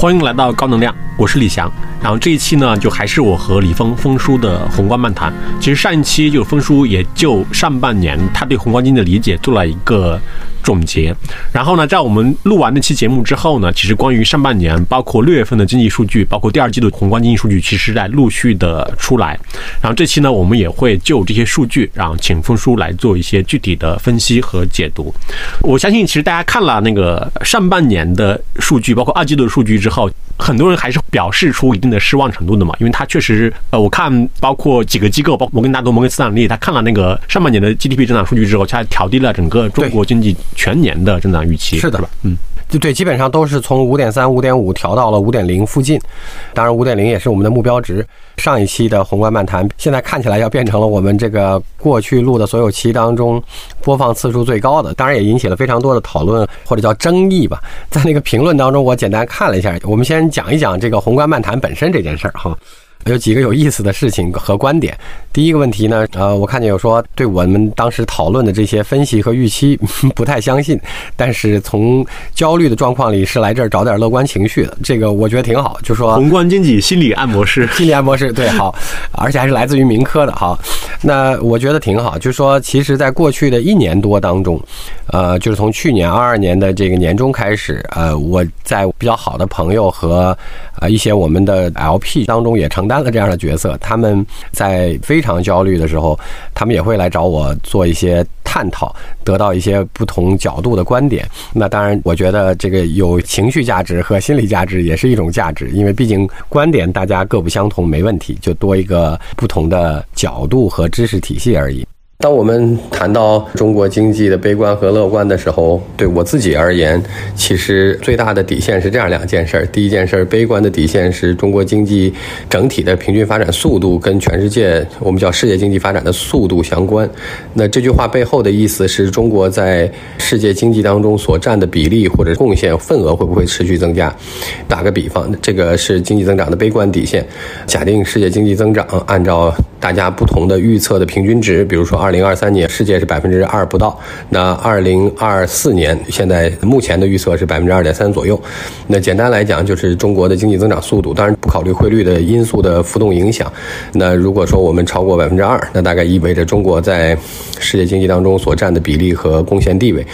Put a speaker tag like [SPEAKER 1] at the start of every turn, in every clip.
[SPEAKER 1] 欢迎来到高能量，我是李翔。然后这一期呢，就还是我和李峰峰叔的宏观漫谈。其实上一期就峰叔也就上半年他对宏观经济的理解做了一个总结。然后呢，在我们录完那期节目之后呢，其实关于上半年，包括六月份的经济数据，包括第二季度宏观经济数据，其实在陆续的出来。然后这期呢，我们也会就这些数据，然后请峰叔来做一些具体的分析和解读。我相信，其实大家看了那个上半年的数据，包括二季度的数据之后，很多人还是表示出一定的失望程度的嘛，因为他确实，呃，我看包括几个机构，包括摩根大通、摩根斯坦利，他看了那个上半年的 GDP 增长数据之后，他调低了整个中国经济全年的增长预期，
[SPEAKER 2] 是的
[SPEAKER 1] 吧？嗯。
[SPEAKER 2] 就对，基本上都是从五点三、五点五调到了五点零附近。当然，五点零也是我们的目标值。上一期的宏观漫谈，现在看起来要变成了我们这个过去录的所有期当中播放次数最高的。当然，也引起了非常多的讨论或者叫争议吧。在那个评论当中，我简单看了一下。我们先讲一讲这个宏观漫谈本身这件事儿哈。有几个有意思的事情和观点。第一个问题呢，呃，我看见有说对我们当时讨论的这些分析和预期不太相信，但是从焦虑的状况里是来这儿找点乐观情绪的。这个我觉得挺好，就说
[SPEAKER 1] 宏观经济心理按摩师，
[SPEAKER 2] 心理按摩师对好，而且还是来自于民科的哈。那我觉得挺好，就是说，其实在过去的一年多当中，呃，就是从去年二二年的这个年中开始，呃，我在比较好的朋友和呃一些我们的 LP 当中也承担了这样的角色。他们在非常焦虑的时候，他们也会来找我做一些探讨，得到一些不同角度的观点。那当然，我觉得这个有情绪价值和心理价值也是一种价值，因为毕竟观点大家各不相同，没问题，就多一个不同的角度和。知识体系而已。当我们谈到中国经济的悲观和乐观的时候，对我自己而言，其实最大的底线是这样两件事儿。第一件事儿，悲观的底线是中国经济整体的平均发展速度跟全世界我们叫世界经济发展的速度相关。那这句话背后的意思是中国在世界经济当中所占的比例或者贡献份额会不会持续增加？打个比方，这个是经济增长的悲观底线。假定世界经济增长按照大家不同的预测的平均值，比如说二零二三年世界是百分之二不到，那二零二四年现在目前的预测是百分之二点三左右。那简单来讲，就是中国的经济增长速度，当然不考虑汇率的因素的浮动影响。那如果说我们超过百分之二，那大概意味着中国在世界经济当中所占的比例和贡献地位。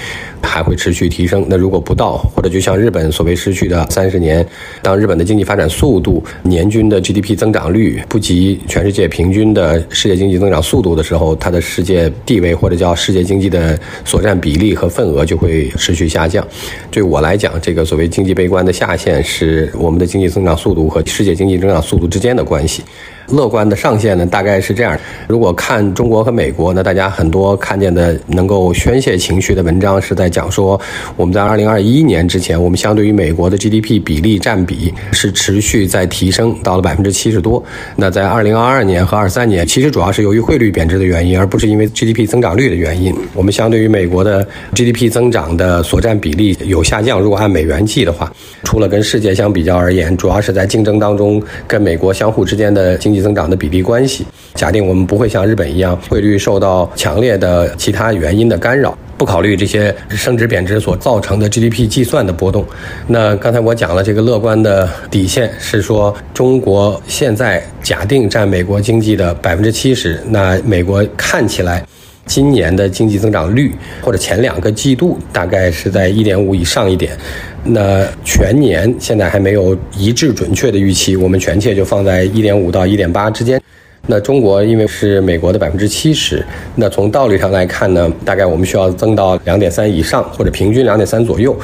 [SPEAKER 2] 还会持续提升。那如果不到，或者就像日本所谓失去的三十年，当日本的经济发展速度、年均的 GDP 增长率不及全世界平均的世界经济增长速度的时候，它的世界地位或者叫世界经济的所占比例和份额就会持续下降。对我来讲，这个所谓经济悲观的下限是我们的经济增长速度和世界经济增长速度之间的关系。乐观的上限呢，大概是这样：如果看中国和美国，那大家很多看见的能够宣泄情绪的文章，是在讲说我们在二零二一年之前，我们相对于美国的 GDP 比例占比是持续在提升，到了百分之七十多。那在二零二二年和二三年，其实主要是由于汇率贬值的原因，而不是因为 GDP 增长率的原因。我们相对于美国的 GDP 增长的所占比例有下降。如果按美元计的话，除了跟世界相比较而言，主要是在竞争当中跟美国相互之间的经增长的比例关系，假定我们不会像日本一样汇率受到强烈的其他原因的干扰，不考虑这些升值贬值所造成的 GDP 计算的波动。那刚才我讲了，这个乐观的底线是说，中国现在假定占美国经济的百分之七十，那美国看起来今年的经济增长率或者前两个季度大概是在一点五以上一点。那全年现在还没有一致准确的预期，我们全切就放在一点五到一点八之间。那中国因为是美国的百分之七十，那从道理上来看呢，大概我们需要增到两点三以上，或者平均两点三左右。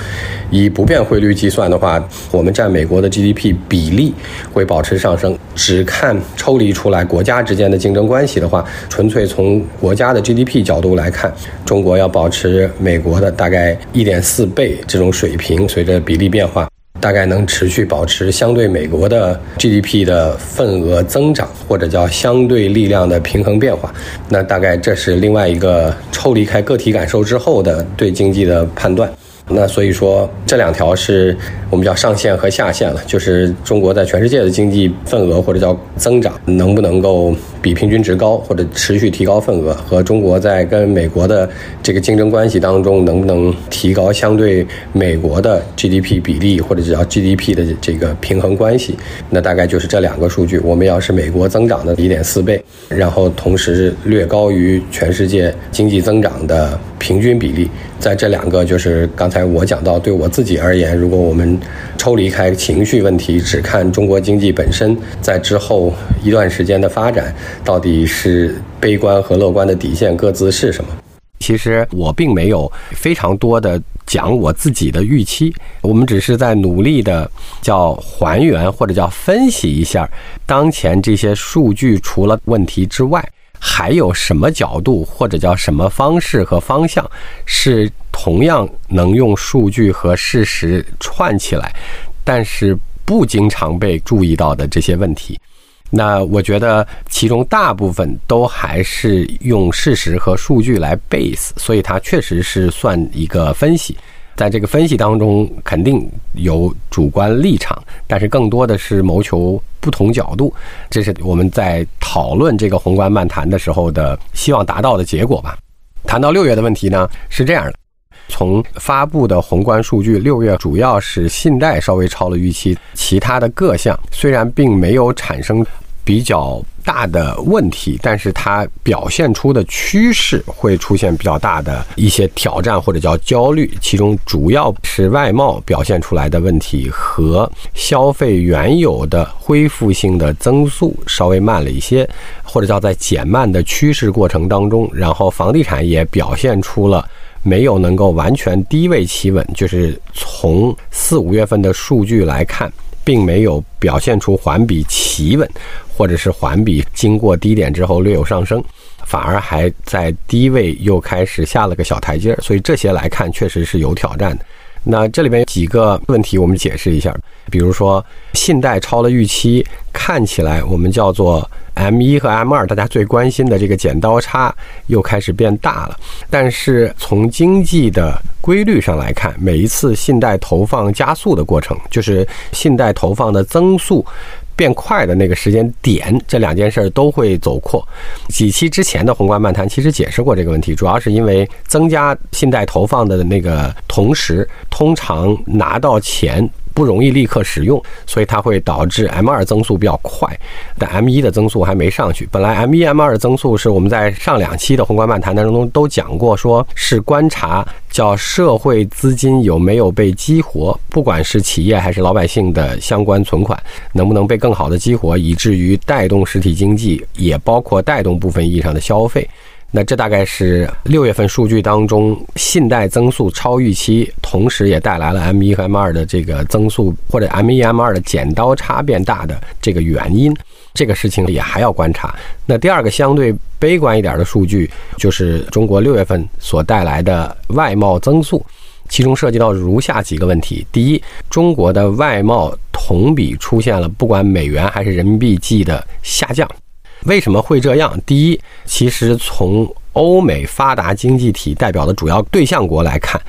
[SPEAKER 2] 以不变汇率计算的话，我们占美国的 GDP 比例会保持上升。只看抽离出来国家之间的竞争关系的话，纯粹从国家的 GDP 角度来看，中国要保持美国的大概一点四倍这种水平，随着比例变化。大概能持续保持相对美国的 GDP 的份额增长，或者叫相对力量的平衡变化。那大概这是另外一个抽离开个体感受之后的对经济的判断。那所以说这两条是我们叫上限和下限了，就是中国在全世界的经济份额或者叫增长能不能够比平均值高，或者持续提高份额，和中国在跟美国的这个竞争关系当中能不能提高相对美国的 GDP 比例，或者叫 GDP 的这个平衡关系，那大概就是这两个数据。我们要是美国增长的一点四倍，然后同时略高于全世界经济增长的平均比例，在这两个就是刚才我讲到，对我自己而言，如果我们抽离开情绪问题，只看中国经济本身，在之后一段时间的发展，到底是悲观和乐观的底线各自是什么？其实我并没有非常多的讲我自己的预期，我们只是在努力的叫还原或者叫分析一下当前这些数据除了问题之外，还有什么角度或者叫什么方式和方向是同样能用数据和事实串起来，但是不经常被注意到的这些问题。那我觉得其中大部分都还是用事实和数据来 base，所以它确实是算一个分析。在这个分析当中，肯定有主观立场，但是更多的是谋求不同角度。这是我们在讨论这个宏观漫谈的时候的希望达到的结果吧。谈到六月的问题呢，是这样的：从发布的宏观数据，六月主要是信贷稍微超了预期，其他的各项虽然并没有产生。比较大的问题，但是它表现出的趋势会出现比较大的一些挑战或者叫焦虑，其中主要是外贸表现出来的问题和消费原有的恢复性的增速稍微慢了一些，或者叫在减慢的趋势过程当中，然后房地产也表现出了没有能够完全低位企稳，就是从四五月份的数据来看。并没有表现出环比企稳，或者是环比经过低点之后略有上升，反而还在低位又开始下了个小台阶儿。所以这些来看，确实是有挑战的。那这里面有几个问题，我们解释一下。比如说，信贷超了预期，看起来我们叫做 M 一和 M 二，大家最关心的这个剪刀差又开始变大了。但是从经济的规律上来看，每一次信贷投放加速的过程，就是信贷投放的增速。变快的那个时间点，这两件事儿都会走扩。几期之前的宏观漫谈其实解释过这个问题，主要是因为增加信贷投放的那个同时，通常拿到钱。不容易立刻使用，所以它会导致 M 二增速比较快，但 M 一的增速还没上去。本来 M 一、M 二的增速是我们在上两期的宏观漫谈当中都讲过，说是观察叫社会资金有没有被激活，不管是企业还是老百姓的相关存款能不能被更好的激活，以至于带动实体经济，也包括带动部分意义上的消费。那这大概是六月份数据当中信贷增速超预期，同时也带来了 M 一和 M 二的这个增速或者 M 一 M 二的剪刀差变大的这个原因。这个事情也还要观察。那第二个相对悲观一点的数据，就是中国六月份所带来的外贸增速，其中涉及到如下几个问题：第一，中国的外贸同比出现了不管美元还是人民币计的下降。为什么会这样？第一，其实从欧美发达经济体代表的主要对象国来看。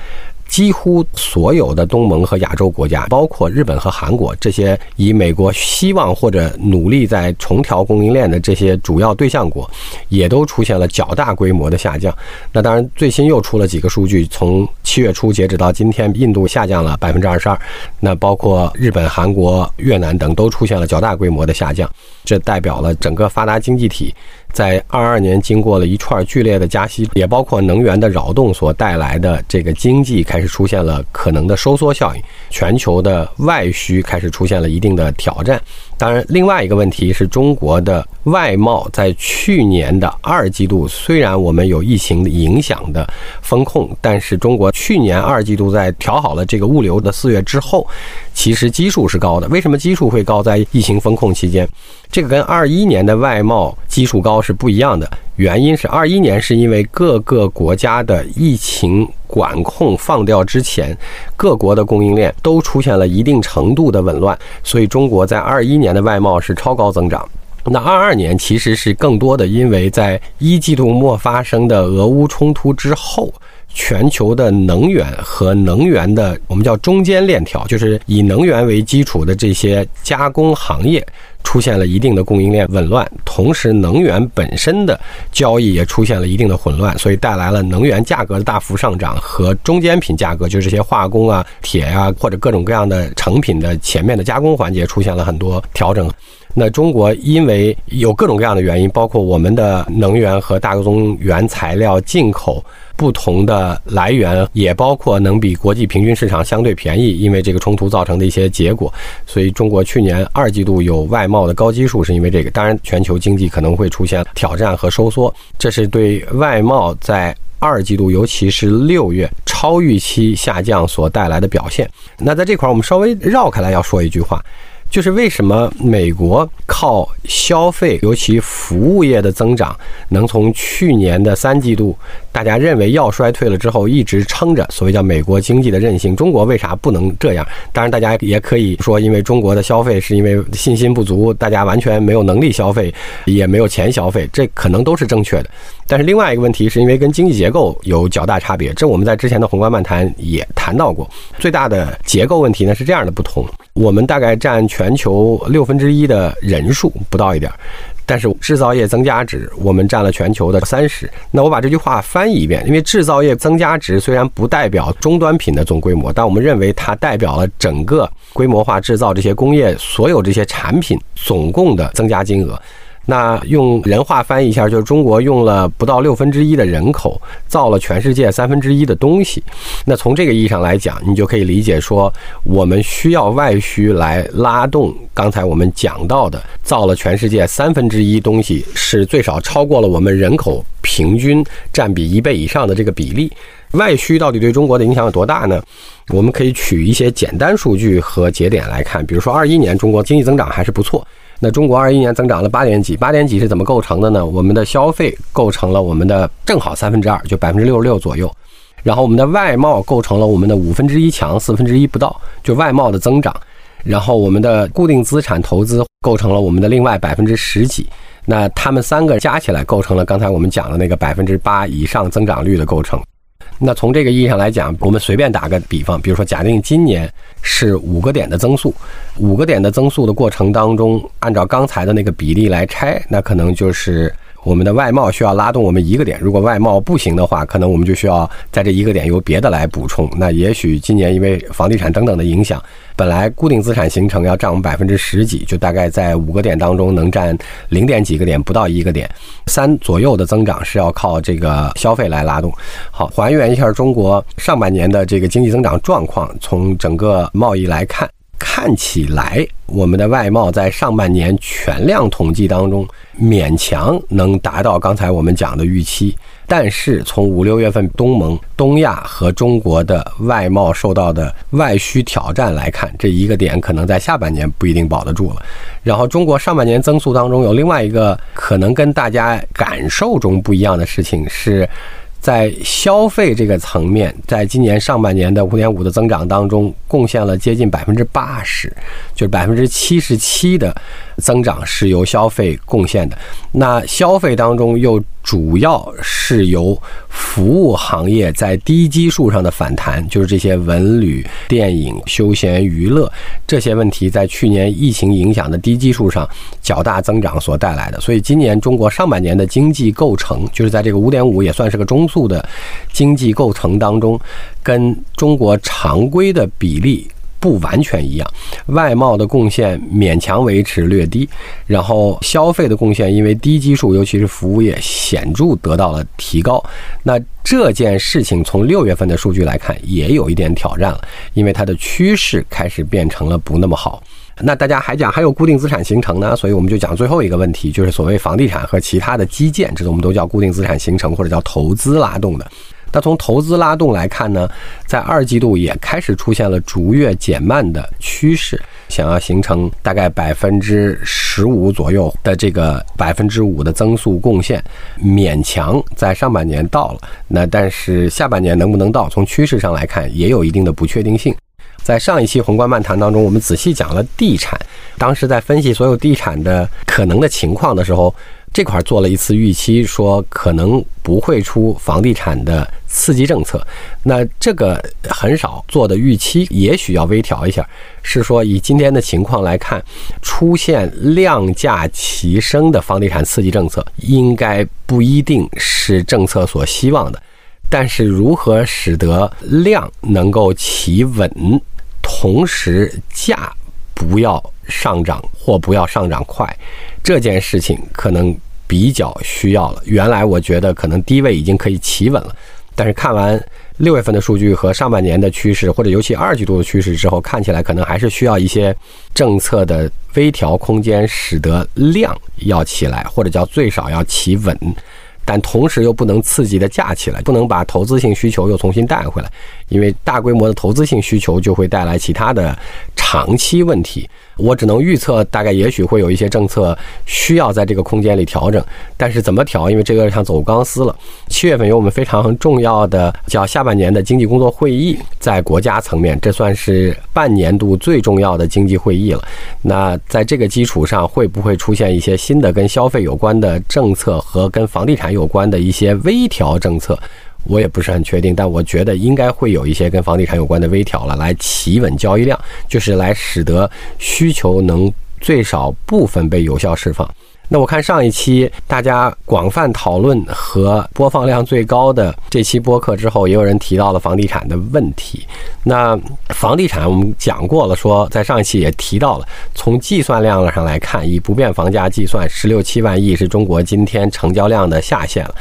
[SPEAKER 2] 几乎所有的东盟和亚洲国家，包括日本和韩国这些以美国希望或者努力在重调供应链的这些主要对象国，也都出现了较大规模的下降。那当然，最新又出了几个数据，从七月初截止到今天，印度下降了百分之二十二。那包括日本、韩国、越南等都出现了较大规模的下降，这代表了整个发达经济体。在二二年经过了一串剧烈的加息，也包括能源的扰动所带来的这个经济开始出现了可能的收缩效应，全球的外需开始出现了一定的挑战。当然，另外一个问题是中国的外贸在去年的二季度，虽然我们有疫情影响的风控，但是中国去年二季度在调好了这个物流的四月之后，其实基数是高的。为什么基数会高？在疫情风控期间，这个跟二一年的外贸基数高是不一样的。原因是二一年是因为各个国家的疫情管控放掉之前，各国的供应链都出现了一定程度的紊乱，所以中国在二一年的外贸是超高增长。那二二年其实是更多的因为在一季度末发生的俄乌冲突之后。全球的能源和能源的我们叫中间链条，就是以能源为基础的这些加工行业。出现了一定的供应链紊乱，同时能源本身的交易也出现了一定的混乱，所以带来了能源价格的大幅上涨和中间品价格，就是这些化工啊、铁啊或者各种各样的成品的前面的加工环节出现了很多调整。那中国因为有各种各样的原因，包括我们的能源和大宗原材料进口。不同的来源也包括能比国际平均市场相对便宜，因为这个冲突造成的一些结果。所以中国去年二季度有外贸的高基数，是因为这个。当然，全球经济可能会出现挑战和收缩，这是对外贸在二季度，尤其是六月超预期下降所带来的表现。那在这块儿，我们稍微绕开来要说一句话。就是为什么美国靠消费，尤其服务业的增长，能从去年的三季度大家认为要衰退了之后，一直撑着，所谓叫美国经济的韧性。中国为啥不能这样？当然，大家也可以说，因为中国的消费是因为信心不足，大家完全没有能力消费，也没有钱消费，这可能都是正确的。但是另外一个问题是因为跟经济结构有较大差别，这我们在之前的宏观漫谈也谈到过。最大的结构问题呢是这样的不同。我们大概占全球六分之一的人数不到一点，但是制造业增加值我们占了全球的三十。那我把这句话翻译一遍，因为制造业增加值虽然不代表终端品的总规模，但我们认为它代表了整个规模化制造这些工业所有这些产品总共的增加金额。那用人话翻译一下，就是中国用了不到六分之一的人口造了全世界三分之一的东西。那从这个意义上来讲，你就可以理解说，我们需要外需来拉动刚才我们讲到的造了全世界三分之一东西，是最少超过了我们人口平均占比一倍以上的这个比例。外需到底对中国的影响有多大呢？我们可以取一些简单数据和节点来看，比如说二一年中国经济增长还是不错。那中国二一年增长了八点几，八点几是怎么构成的呢？我们的消费构成了我们的正好三分之二，就百分之六十六左右。然后我们的外贸构成了我们的五分之一强，四分之一不到，就外贸的增长。然后我们的固定资产投资构成了我们的另外百分之十几。那他们三个加起来构成了刚才我们讲的那个百分之八以上增长率的构成。那从这个意义上来讲，我们随便打个比方，比如说假定今年是五个点的增速，五个点的增速的过程当中，按照刚才的那个比例来拆，那可能就是。我们的外贸需要拉动我们一个点，如果外贸不行的话，可能我们就需要在这一个点由别的来补充。那也许今年因为房地产等等的影响，本来固定资产形成要占我们百分之十几，就大概在五个点当中能占零点几个点，不到一个点，三左右的增长是要靠这个消费来拉动。好，还原一下中国上半年的这个经济增长状况，从整个贸易来看。看起来，我们的外贸在上半年全量统计当中勉强能达到刚才我们讲的预期，但是从五六月份东盟、东亚和中国的外贸受到的外需挑战来看，这一个点可能在下半年不一定保得住了。然后，中国上半年增速当中有另外一个可能跟大家感受中不一样的事情是。在消费这个层面，在今年上半年的五点五的增长当中，贡献了接近百分之八十，就是百分之七十七的增长是由消费贡献的。那消费当中又主要是由服务行业在低基数上的反弹，就是这些文旅、电影、休闲娱乐这些问题，在去年疫情影响的低基数上较大增长所带来的。所以今年中国上半年的经济构成，就是在这个五点五也算是个中速的经济构成当中，跟中国常规的比例。不完全一样，外贸的贡献勉强维持略低，然后消费的贡献因为低基数，尤其是服务业显著得到了提高。那这件事情从六月份的数据来看，也有一点挑战了，因为它的趋势开始变成了不那么好。那大家还讲还有固定资产形成呢，所以我们就讲最后一个问题，就是所谓房地产和其他的基建，这我们都叫固定资产形成或者叫投资拉动的。那从投资拉动来看呢，在二季度也开始出现了逐月减慢的趋势，想要形成大概百分之十五左右的这个百分之五的增速贡献，勉强在上半年到了。那但是下半年能不能到，从趋势上来看也有一定的不确定性。在上一期宏观漫谈当中，我们仔细讲了地产，当时在分析所有地产的可能的情况的时候。这块做了一次预期，说可能不会出房地产的刺激政策。那这个很少做的预期，也许要微调一下，是说以今天的情况来看，出现量价齐升的房地产刺激政策，应该不一定是政策所希望的。但是如何使得量能够企稳，同时价不要上涨或不要上涨快，这件事情可能。比较需要了。原来我觉得可能低位已经可以企稳了，但是看完六月份的数据和上半年的趋势，或者尤其二季度的趋势之后，看起来可能还是需要一些政策的微调空间，使得量要起来，或者叫最少要企稳，但同时又不能刺激的价起来，不能把投资性需求又重新带回来，因为大规模的投资性需求就会带来其他的长期问题。我只能预测，大概也许会有一些政策需要在这个空间里调整，但是怎么调？因为这个像走钢丝了。七月份有我们非常重要的叫下半年的经济工作会议，在国家层面，这算是半年度最重要的经济会议了。那在这个基础上，会不会出现一些新的跟消费有关的政策和跟房地产有关的一些微调政策？我也不是很确定，但我觉得应该会有一些跟房地产有关的微调了，来企稳交易量，就是来使得需求能最少部分被有效释放。那我看上一期大家广泛讨论和播放量最高的这期播客之后，也有人提到了房地产的问题。那房地产我们讲过了，说在上一期也提到了，从计算量上来看，以不变房价计算，十六七万亿是中国今天成交量的下限了，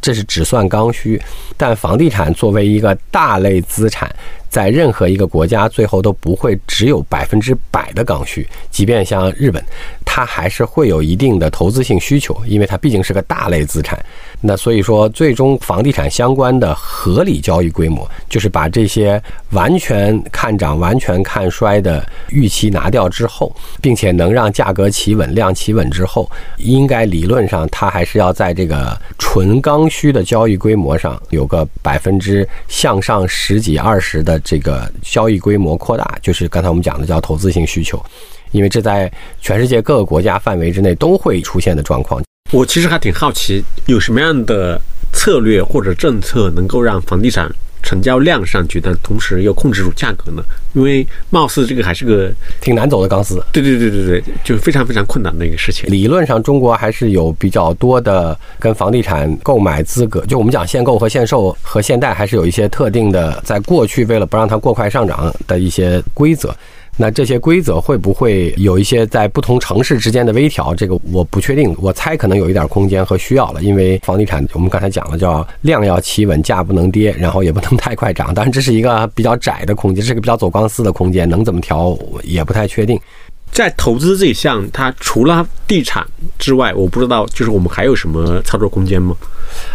[SPEAKER 2] 这是只算刚需。但房地产作为一个大类资产。在任何一个国家，最后都不会只有百分之百的刚需。即便像日本，它还是会有一定的投资性需求，因为它毕竟是个大类资产。那所以说，最终房地产相关的合理交易规模，就是把这些完全看涨、完全看衰的预期拿掉之后，并且能让价格企稳、量企稳之后，应该理论上它还是要在这个纯刚需的交易规模上有个百分之向上十几、二十的。这个交易规模扩大，就是刚才我们讲的叫投资性需求，因为这在全世界各个国家范围之内都会出现的状况。
[SPEAKER 1] 我其实还挺好奇，有什么样的策略或者政策能够让房地产？成交量上去，但同时又控制住价格呢？因为貌似这个还是个
[SPEAKER 2] 挺难走的钢丝。
[SPEAKER 1] 对对对对对，就是非常非常困难的一个事情。
[SPEAKER 2] 理论上，中国还是有比较多的跟房地产购买资格，就我们讲限购和限售和限贷，还是有一些特定的，在过去为了不让它过快上涨的一些规则。那这些规则会不会有一些在不同城市之间的微调？这个我不确定，我猜可能有一点空间和需要了。因为房地产，我们刚才讲了，叫量要企稳，价不能跌，然后也不能太快涨。当然，这是一个比较窄的空间，是个比较走钢丝的空间，能怎么调也不太确定。
[SPEAKER 1] 在投资这一项，它除了地产之外，我不知道，就是我们还有什么操作空间吗？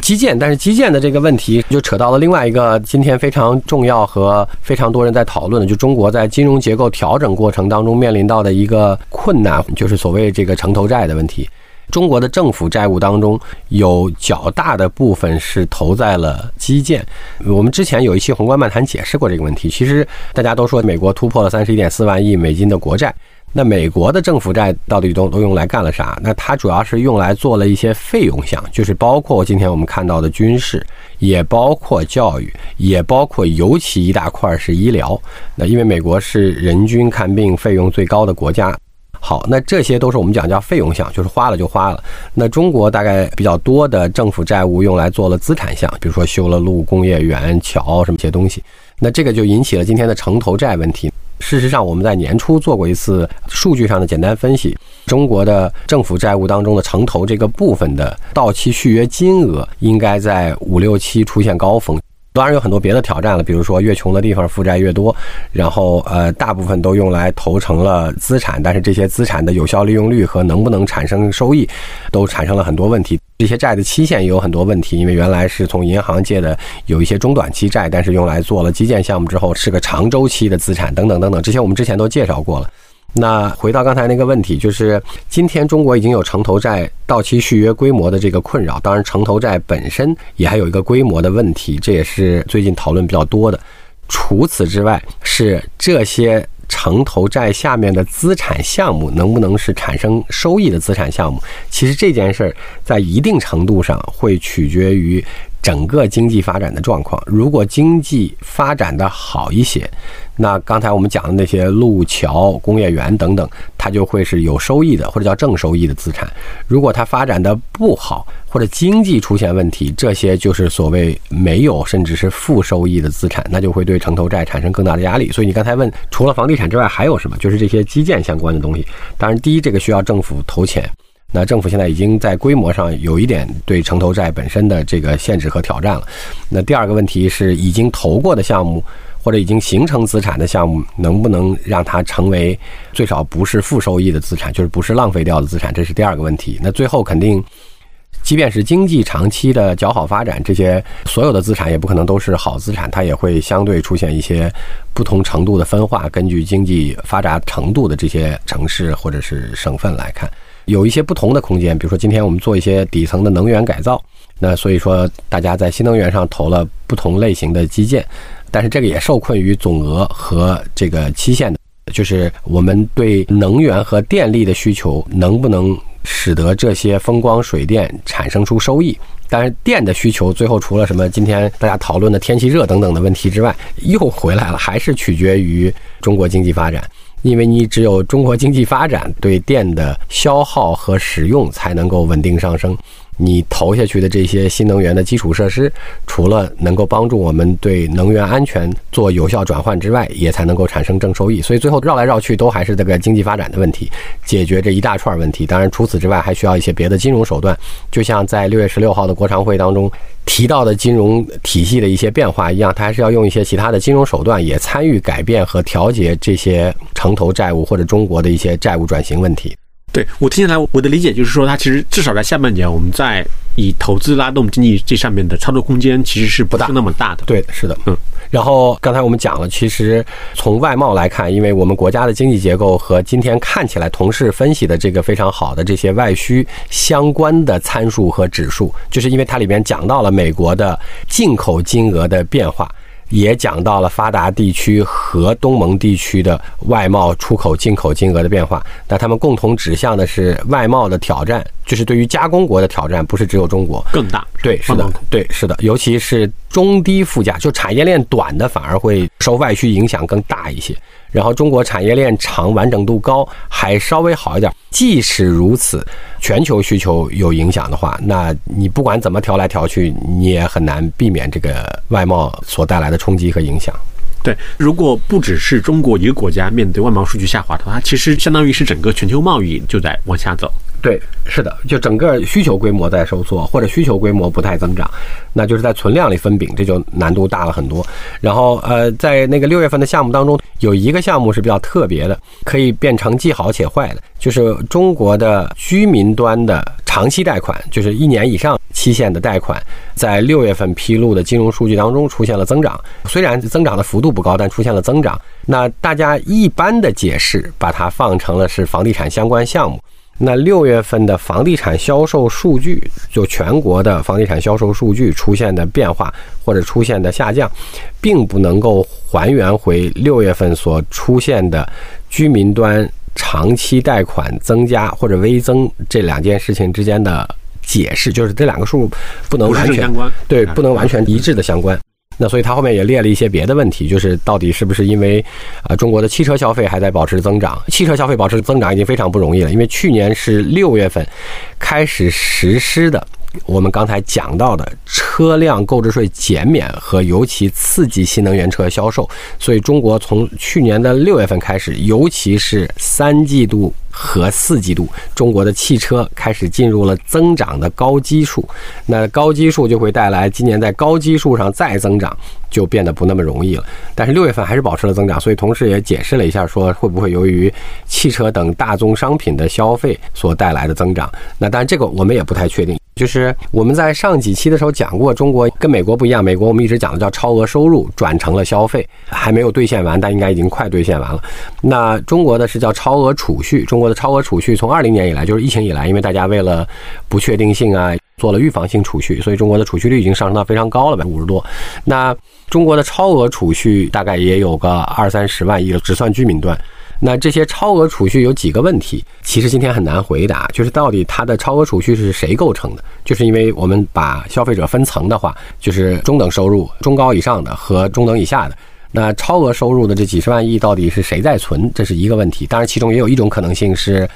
[SPEAKER 2] 基建，但是基建的这个问题就扯到了另外一个今天非常重要和非常多人在讨论的，就中国在金融结构调整过程当中面临到的一个困难，就是所谓这个城投债的问题。中国的政府债务当中有较大的部分是投在了基建。我们之前有一期宏观漫谈解释过这个问题。其实大家都说美国突破了三十一点四万亿美金的国债。那美国的政府债到底都都用来干了啥？那它主要是用来做了一些费用项，就是包括今天我们看到的军事，也包括教育，也包括尤其一大块是医疗。那因为美国是人均看病费用最高的国家。好，那这些都是我们讲叫费用项，就是花了就花了。那中国大概比较多的政府债务用来做了资产项，比如说修了路、工业园、桥什么些东西。那这个就引起了今天的城投债问题。事实上，我们在年初做过一次数据上的简单分析，中国的政府债务当中的城投这个部分的到期续约金额，应该在五六七出现高峰。当然有很多别的挑战了，比如说越穷的地方负债越多，然后呃大部分都用来投成了资产，但是这些资产的有效利用率和能不能产生收益，都产生了很多问题。这些债的期限也有很多问题，因为原来是从银行借的，有一些中短期债，但是用来做了基建项目之后是个长周期的资产，等等等等，这些我们之前都介绍过了。那回到刚才那个问题，就是今天中国已经有城投债到期续约规模的这个困扰。当然，城投债本身也还有一个规模的问题，这也是最近讨论比较多的。除此之外，是这些城投债下面的资产项目能不能是产生收益的资产项目？其实这件事儿在一定程度上会取决于整个经济发展的状况。如果经济发展的好一些，那刚才我们讲的那些路桥、工业园等等，它就会是有收益的，或者叫正收益的资产。如果它发展的不好，或者经济出现问题，这些就是所谓没有甚至是负收益的资产，那就会对城投债产生更大的压力。所以你刚才问，除了房地产之外还有什么？就是这些基建相关的东西。当然，第一，这个需要政府投钱。那政府现在已经在规模上有一点对城投债本身的这个限制和挑战了。那第二个问题是，已经投过的项目。或者已经形成资产的项目，能不能让它成为最少不是负收益的资产，就是不是浪费掉的资产？这是第二个问题。那最后肯定，即便是经济长期的较好发展，这些所有的资产也不可能都是好资产，它也会相对出现一些不同程度的分化。根据经济发展程度的这些城市或者是省份来看，有一些不同的空间。比如说，今天我们做一些底层的能源改造，那所以说大家在新能源上投了不同类型的基建。但是这个也受困于总额和这个期限的，就是我们对能源和电力的需求能不能使得这些风光水电产生出收益？但是电的需求最后除了什么今天大家讨论的天气热等等的问题之外，又回来了，还是取决于中国经济发展，因为你只有中国经济发展，对电的消耗和使用才能够稳定上升。你投下去的这些新能源的基础设施，除了能够帮助我们对能源安全做有效转换之外，也才能够产生正收益。所以最后绕来绕去都还是这个经济发展的问题，解决这一大串问题。当然，除此之外还需要一些别的金融手段，就像在六月十六号的国常会当中提到的金融体系的一些变化一样，它还是要用一些其他的金融手段，也参与改变和调节这些城投债务或者中国的一些债务转型问题。
[SPEAKER 1] 对我听起来，我的理解就是说，它其实至少在下半年，我们在以投资拉动经济这上面的操作空间其实是不大那么大的。
[SPEAKER 2] 对，是的，嗯。然后刚才我们讲了，其实从外贸来看，因为我们国家的经济结构和今天看起来同事分析的这个非常好的这些外需相关的参数和指数，就是因为它里面讲到了美国的进口金额的变化。也讲到了发达地区和东盟地区的外贸出口进口金额的变化，那他们共同指向的是外贸的挑战，就是对于加工国的挑战，不是只有中国
[SPEAKER 1] 更大。
[SPEAKER 2] 对，是的，对，是的，尤其是中低附加，就产业链短的反而会受外需影响更大一些。然后中国产业链长、完整度高，还稍微好一点。即使如此，全球需求有影响的话，那你不管怎么调来调去，你也很难避免这个外贸所带来的冲击和影响。
[SPEAKER 1] 对，如果不只是中国一个国家面对外贸数据下滑的话，其实相当于是整个全球贸易就在往下走。
[SPEAKER 2] 对，是的，就整个需求规模在收缩，或者需求规模不太增长，那就是在存量里分饼，这就难度大了很多。然后，呃，在那个六月份的项目当中，有一个项目是比较特别的，可以变成既好且坏的，就是中国的居民端的长期贷款，就是一年以上期限的贷款，在六月份披露的金融数据当中出现了增长，虽然增长的幅度不高，但出现了增长。那大家一般的解释，把它放成了是房地产相关项目。那六月份的房地产销售数据，就全国的房地产销售数据出现的变化或者出现的下降，并不能够还原回六月份所出现的居民端长期贷款增加或者微增这两件事情之间的解释，就是这两个数不能完全对，不能完全一致的相关。那所以它后面也列了一些别的问题，就是到底是不是因为啊中国的汽车消费还在保持增长？汽车消费保持增长已经非常不容易了，因为去年是六月份开始实施的。我们刚才讲到的车辆购置税减免和尤其刺激新能源车销售，所以中国从去年的六月份开始，尤其是三季度和四季度，中国的汽车开始进入了增长的高基数。那高基数就会带来今年在高基数上再增长，就变得不那么容易了。但是六月份还是保持了增长，所以同时也解释了一下，说会不会由于汽车等大宗商品的消费所带来的增长？那当然这个我们也不太确定。就是我们在上几期的时候讲过，中国跟美国不一样，美国我们一直讲的叫超额收入转成了消费，还没有兑现完，但应该已经快兑现完了。那中国的是叫超额储蓄，中国中国的超额储蓄从二零年以来，就是疫情以来，因为大家为了不确定性啊，做了预防性储蓄，所以中国的储蓄率已经上升到非常高了，百分之五十多。那中国的超额储蓄大概也有个二三十万亿了，只算居民端。那这些超额储蓄有几个问题，其实今天很难回答，就是到底它的超额储蓄是谁构成的？就是因为我们把消费者分层的话，就是中等收入、中高以上的和中等以下的。那超额收入的这几十万亿到底是谁在存？这是一个问题。当然，其中也有一种可能性是。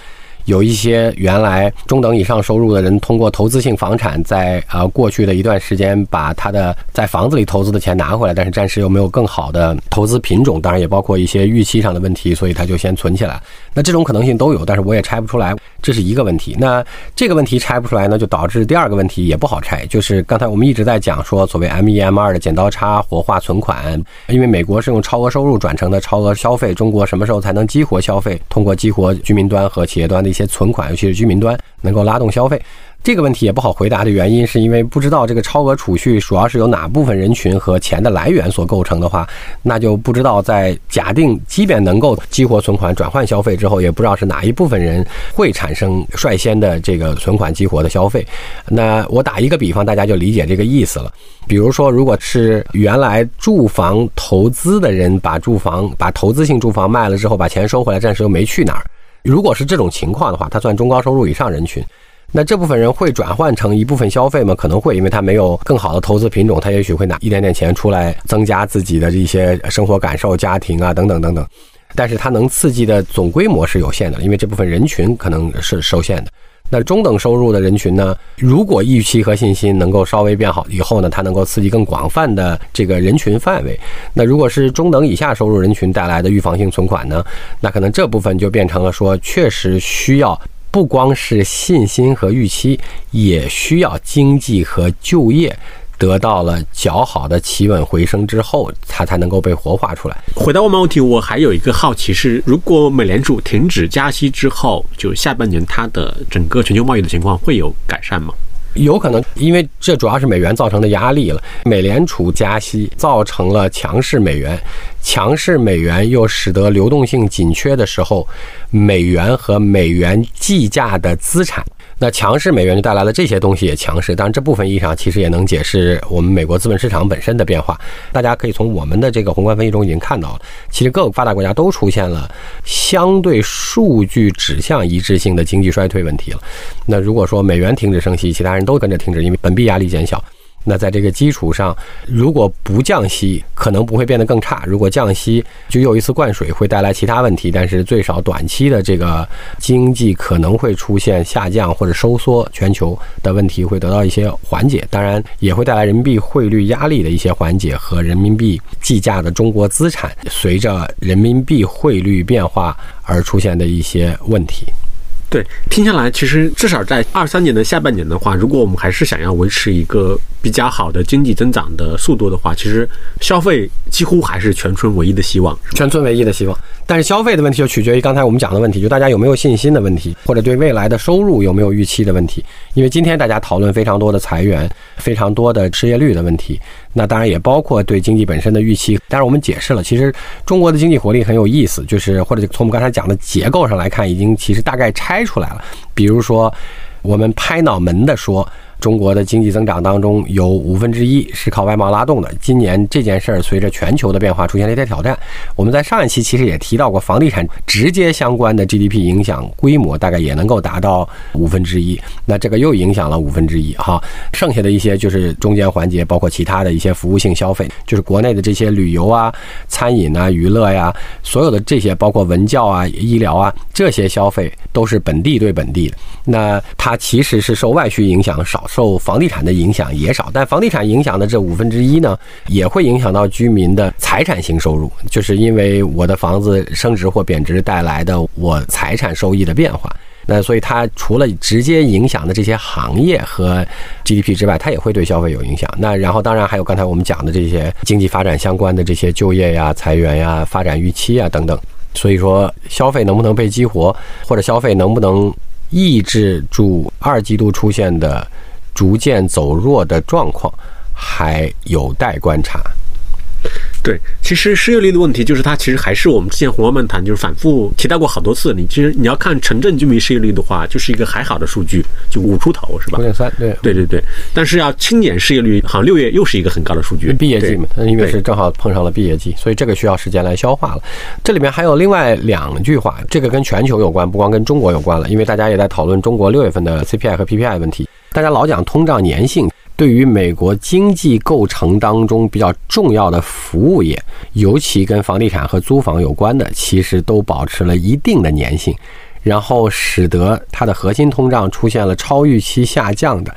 [SPEAKER 2] 有一些原来中等以上收入的人，通过投资性房产，在呃过去的一段时间，把他的在房子里投资的钱拿回来，但是暂时又没有更好的投资品种，当然也包括一些预期上的问题，所以他就先存起来。那这种可能性都有，但是我也拆不出来，这是一个问题。那这个问题拆不出来呢，就导致第二个问题也不好拆，就是刚才我们一直在讲说，所谓 M 一 M 二的剪刀差活化存款，因为美国是用超额收入转成的超额消费，中国什么时候才能激活消费？通过激活居民端和企业端的一些。存款，尤其是居民端，能够拉动消费。这个问题也不好回答的原因，是因为不知道这个超额储蓄主要是由哪部分人群和钱的来源所构成的话，那就不知道在假定即便能够激活存款转换消费之后，也不知道是哪一部分人会产生率先的这个存款激活的消费。那我打一个比方，大家就理解这个意思了。比如说，如果是原来住房投资的人把住房把投资性住房卖了之后，把钱收回来，暂时又没去哪儿。如果是这种情况的话，他算中高收入以上人群，那这部分人会转换成一部分消费吗？可能会，因为他没有更好的投资品种，他也许会拿一点点钱出来增加自己的一些生活感受、家庭啊等等等等。但是它能刺激的总规模是有限的，因为这部分人群可能是受限的。那中等收入的人群呢？如果预期和信心能够稍微变好以后呢，它能够刺激更广泛的这个人群范围。那如果是中等以下收入人群带来的预防性存款呢，那可能这部分就变成了说，确实需要不光是信心和预期，也需要经济和就业。得到了较好的企稳回升之后，它才能够被活化出来。
[SPEAKER 1] 回答我们问题，我还有一个好奇是：如果美联储停止加息之后，就下半年它的整个全球贸易的情况会有改善吗？
[SPEAKER 2] 有可能，因为这主要是美元造成的压力了。美联储加息造成了强势美元，强势美元又使得流动性紧缺的时候，美元和美元计价的资产。那强势美元就带来了这些东西也强势，当然这部分意义上其实也能解释我们美国资本市场本身的变化。大家可以从我们的这个宏观分析中已经看到了，其实各个发达国家都出现了相对数据指向一致性的经济衰退问题了。那如果说美元停止升息，其他人都跟着停止，因为本币压力减小。那在这个基础上，如果不降息，可能不会变得更差；如果降息，就又一次灌水，会带来其他问题。但是最少短期的这个经济可能会出现下降或者收缩，全球的问题会得到一些缓解。当然，也会带来人民币汇率压力的一些缓解和人民币计价的中国资产随着人民币汇率变化而出现的一些问题。
[SPEAKER 1] 对，听下来，其实至少在二三年的下半年的话，如果我们还是想要维持一个比较好的经济增长的速度的话，其实消费几乎还是全村唯一的希望，
[SPEAKER 2] 全村唯一的希望。但是消费的问题就取决于刚才我们讲的问题，就大家有没有信心的问题，或者对未来的收入有没有预期的问题。因为今天大家讨论非常多的裁员，非常多的失业率的问题，那当然也包括对经济本身的预期。当然我们解释了，其实中国的经济活力很有意思，就是或者从我们刚才讲的结构上来看，已经其实大概拆出来了。比如说，我们拍脑门的说。中国的经济增长当中有五分之一是靠外贸拉动的。今年这件事儿随着全球的变化出现了一些挑战。我们在上一期其实也提到过，房地产直接相关的 GDP 影响规模大概也能够达到五分之一。那这个又影响了五分之一哈。剩下的一些就是中间环节，包括其他的一些服务性消费，就是国内的这些旅游啊、餐饮啊、娱乐呀，所有的这些包括文教啊、医疗啊这些消费都是本地对本地的。那它其实是受外需影响少。受房地产的影响也少，但房地产影响的这五分之一呢，也会影响到居民的财产型收入，就是因为我的房子升值或贬值带来的我财产收益的变化。那所以它除了直接影响的这些行业和 GDP 之外，它也会对消费有影响。那然后当然还有刚才我们讲的这些经济发展相关的这些就业呀、裁员呀、发展预期啊等等。所以说消费能不能被激活，或者消费能不能抑制住二季度出现的。逐渐走弱的状况还有待观察。
[SPEAKER 1] 对，其实失业率的问题，就是它其实还是我们之前宏观漫谈就是反复提到过好多次。你其实你要看城镇居民失业率的话，就是一个还好的数据，就五出头是吧？
[SPEAKER 2] 五点三，对
[SPEAKER 1] 对对对。但是要青年失业率，好像六月又是一个很高的数据。
[SPEAKER 2] 毕业季嘛，因为是正好碰上了毕业季，所以这个需要时间来消化了。这里面还有另外两句话，这个跟全球有关，不光跟中国有关了，因为大家也在讨论中国六月份的 CPI 和 PPI 问题。大家老讲通胀粘性。对于美国经济构成当中比较重要的服务业，尤其跟房地产和租房有关的，其实都保持了一定的粘性，然后使得它的核心通胀出现了超预期下降的，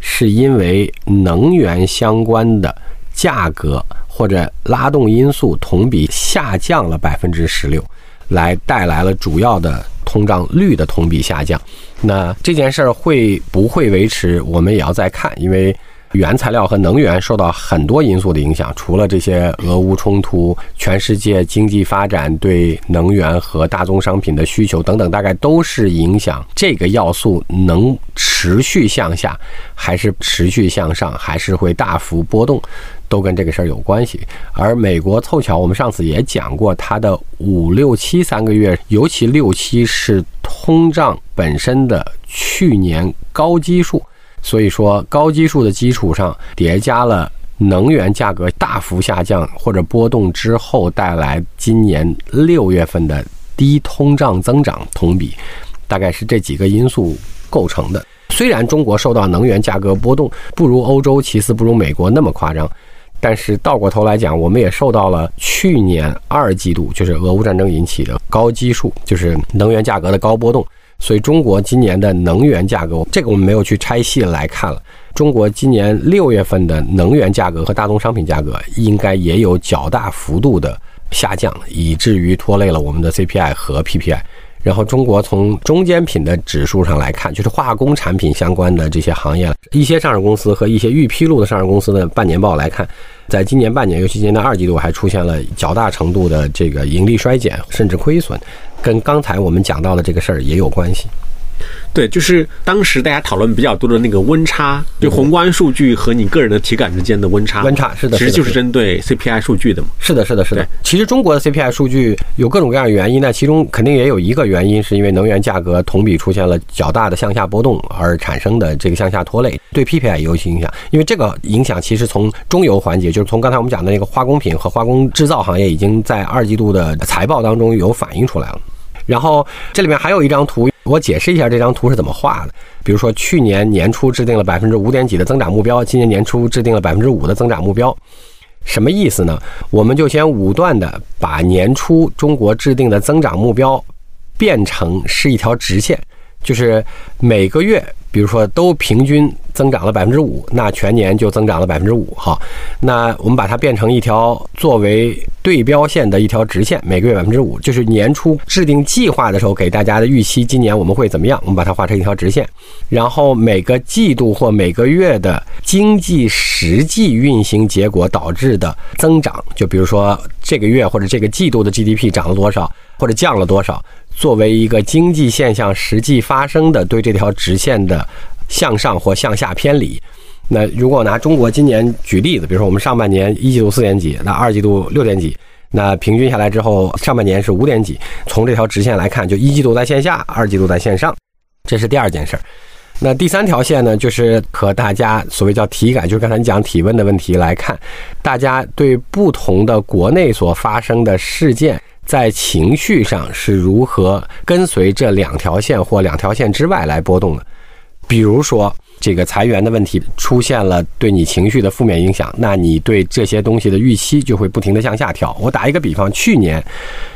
[SPEAKER 2] 是因为能源相关的价格或者拉动因素同比下降了百分之十六，来带来了主要的通胀率的同比下降。那这件事儿会不会维持？我们也要再看，因为原材料和能源受到很多因素的影响。除了这些俄乌冲突，全世界经济发展对能源和大宗商品的需求等等，大概都是影响这个要素能持续向下，还是持续向上，还是会大幅波动，都跟这个事儿有关系。而美国凑巧，我们上次也讲过，它的五六七三个月，尤其六七是。通胀本身的去年高基数，所以说高基数的基础上叠加了能源价格大幅下降或者波动之后带来今年六月份的低通胀增长同比，大概是这几个因素构成的。虽然中国受到能源价格波动不如欧洲，其次不如美国那么夸张，但是倒过头来讲，我们也受到了去年二季度就是俄乌战争引起的。高基数就是能源价格的高波动，所以中国今年的能源价格，这个我们没有去拆细来看了。中国今年六月份的能源价格和大宗商品价格应该也有较大幅度的下降，以至于拖累了我们的 CPI 和 PPI。然后，中国从中间品的指数上来看，就是化工产品相关的这些行业，一些上市公司和一些预披露的上市公司的半年报来看，在今年半年，尤其今年的二季度，还出现了较大程度的这个盈利衰减，甚至亏损，跟刚才我们讲到的这个事儿也有关系。
[SPEAKER 1] 对，就是当时大家讨论比较多的那个温差，就宏观数据和你个人的体感之间的温差。
[SPEAKER 2] 温差是的，
[SPEAKER 1] 其实就是针对 CPI 数据的嘛。
[SPEAKER 2] 是的，是的，是的。其实中国的 CPI 数据有各种各样的原因，那其中肯定也有一个原因，是因为能源价格同比出现了较大的向下波动而产生的这个向下拖累，对 PPI 有其影响。因为这个影响其实从中游环节，就是从刚才我们讲的那个化工品和化工制造行业，已经在二季度的财报当中有反映出来了。然后这里面还有一张图，我解释一下这张图是怎么画的。比如说去年年初制定了百分之五点几的增长目标，今年年初制定了百分之五的增长目标，什么意思呢？我们就先武断的把年初中国制定的增长目标变成是一条直线，就是每个月。比如说，都平均增长了百分之五，那全年就增长了百分之五哈。那我们把它变成一条作为对标线的一条直线，每个月百分之五，就是年初制定计划的时候给大家的预期，今年我们会怎么样？我们把它画成一条直线，然后每个季度或每个月的经济实际运行结果导致的增长，就比如说这个月或者这个季度的 GDP 涨了多少，或者降了多少。作为一个经济现象实际发生的对这条直线的向上或向下偏离，那如果拿中国今年举例子，比如说我们上半年一季度四点几，那二季度六点几，那平均下来之后，上半年是五点几。从这条直线来看，就一季度在线下，二季度在线上，这是第二件事儿。那第三条线呢，就是和大家所谓叫体感，就是刚才你讲体温的问题来看，大家对不同的国内所发生的事件。在情绪上是如何跟随这两条线或两条线之外来波动的？比如说，这个裁员的问题出现了对你情绪的负面影响，那你对这些东西的预期就会不停的向下调。我打一个比方，去年，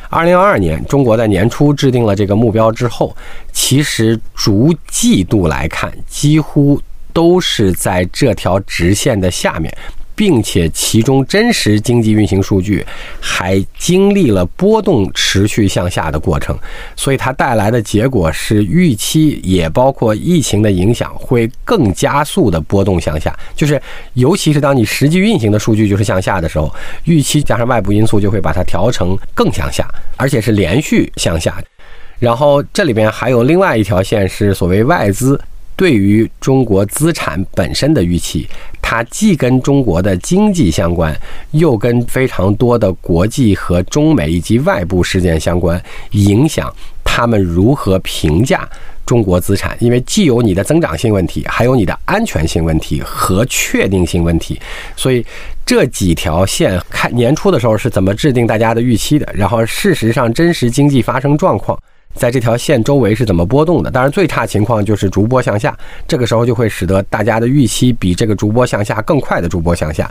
[SPEAKER 2] 二零二二年，中国在年初制定了这个目标之后，其实逐季度来看，几乎都是在这条直线的下面。并且其中真实经济运行数据还经历了波动持续向下的过程，所以它带来的结果是预期也包括疫情的影响会更加速的波动向下。就是尤其是当你实际运行的数据就是向下的时候，预期加上外部因素就会把它调成更向下，而且是连续向下。然后这里边还有另外一条线是所谓外资对于中国资产本身的预期。它既跟中国的经济相关，又跟非常多的国际和中美以及外部事件相关，影响他们如何评价中国资产。因为既有你的增长性问题，还有你的安全性问题和确定性问题，所以这几条线看年初的时候是怎么制定大家的预期的，然后事实上真实经济发生状况。在这条线周围是怎么波动的？当然，最差情况就是逐波向下，这个时候就会使得大家的预期比这个逐波向下更快的逐波向下。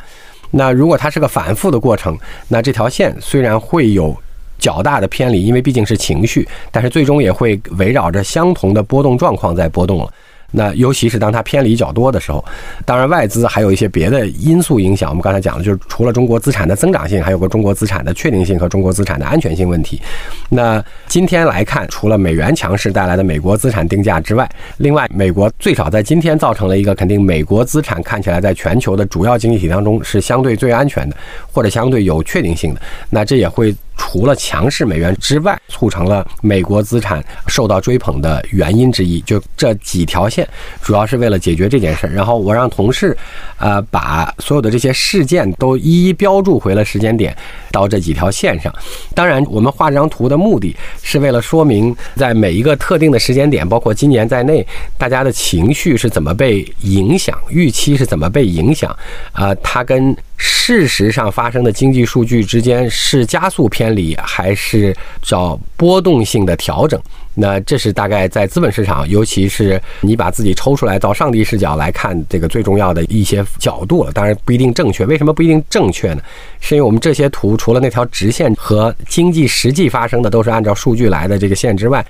[SPEAKER 2] 那如果它是个反复的过程，那这条线虽然会有较大的偏离，因为毕竟是情绪，但是最终也会围绕着相同的波动状况在波动了。那尤其是当它偏离较多的时候，当然外资还有一些别的因素影响。我们刚才讲的就是除了中国资产的增长性，还有个中国资产的确定性和中国资产的安全性问题。那今天来看，除了美元强势带来的美国资产定价之外，另外美国最少在今天造成了一个肯定美国资产看起来在全球的主要经济体当中是相对最安全的，或者相对有确定性的。那这也会。除了强势美元之外，促成了美国资产受到追捧的原因之一，就这几条线，主要是为了解决这件事。然后我让同事，呃，把所有的这些事件都一一标注回了时间点，到这几条线上。当然，我们画这张图的目的是为了说明，在每一个特定的时间点，包括今年在内，大家的情绪是怎么被影响，预期是怎么被影响，啊，它跟。事实上发生的经济数据之间是加速偏离，还是找波动性的调整？那这是大概在资本市场，尤其是你把自己抽出来到上帝视角来看这个最重要的一些角度了。当然不一定正确，为什么不一定正确呢？是因为我们这些图除了那条直线和经济实际发生的都是按照数据来的这个线之外，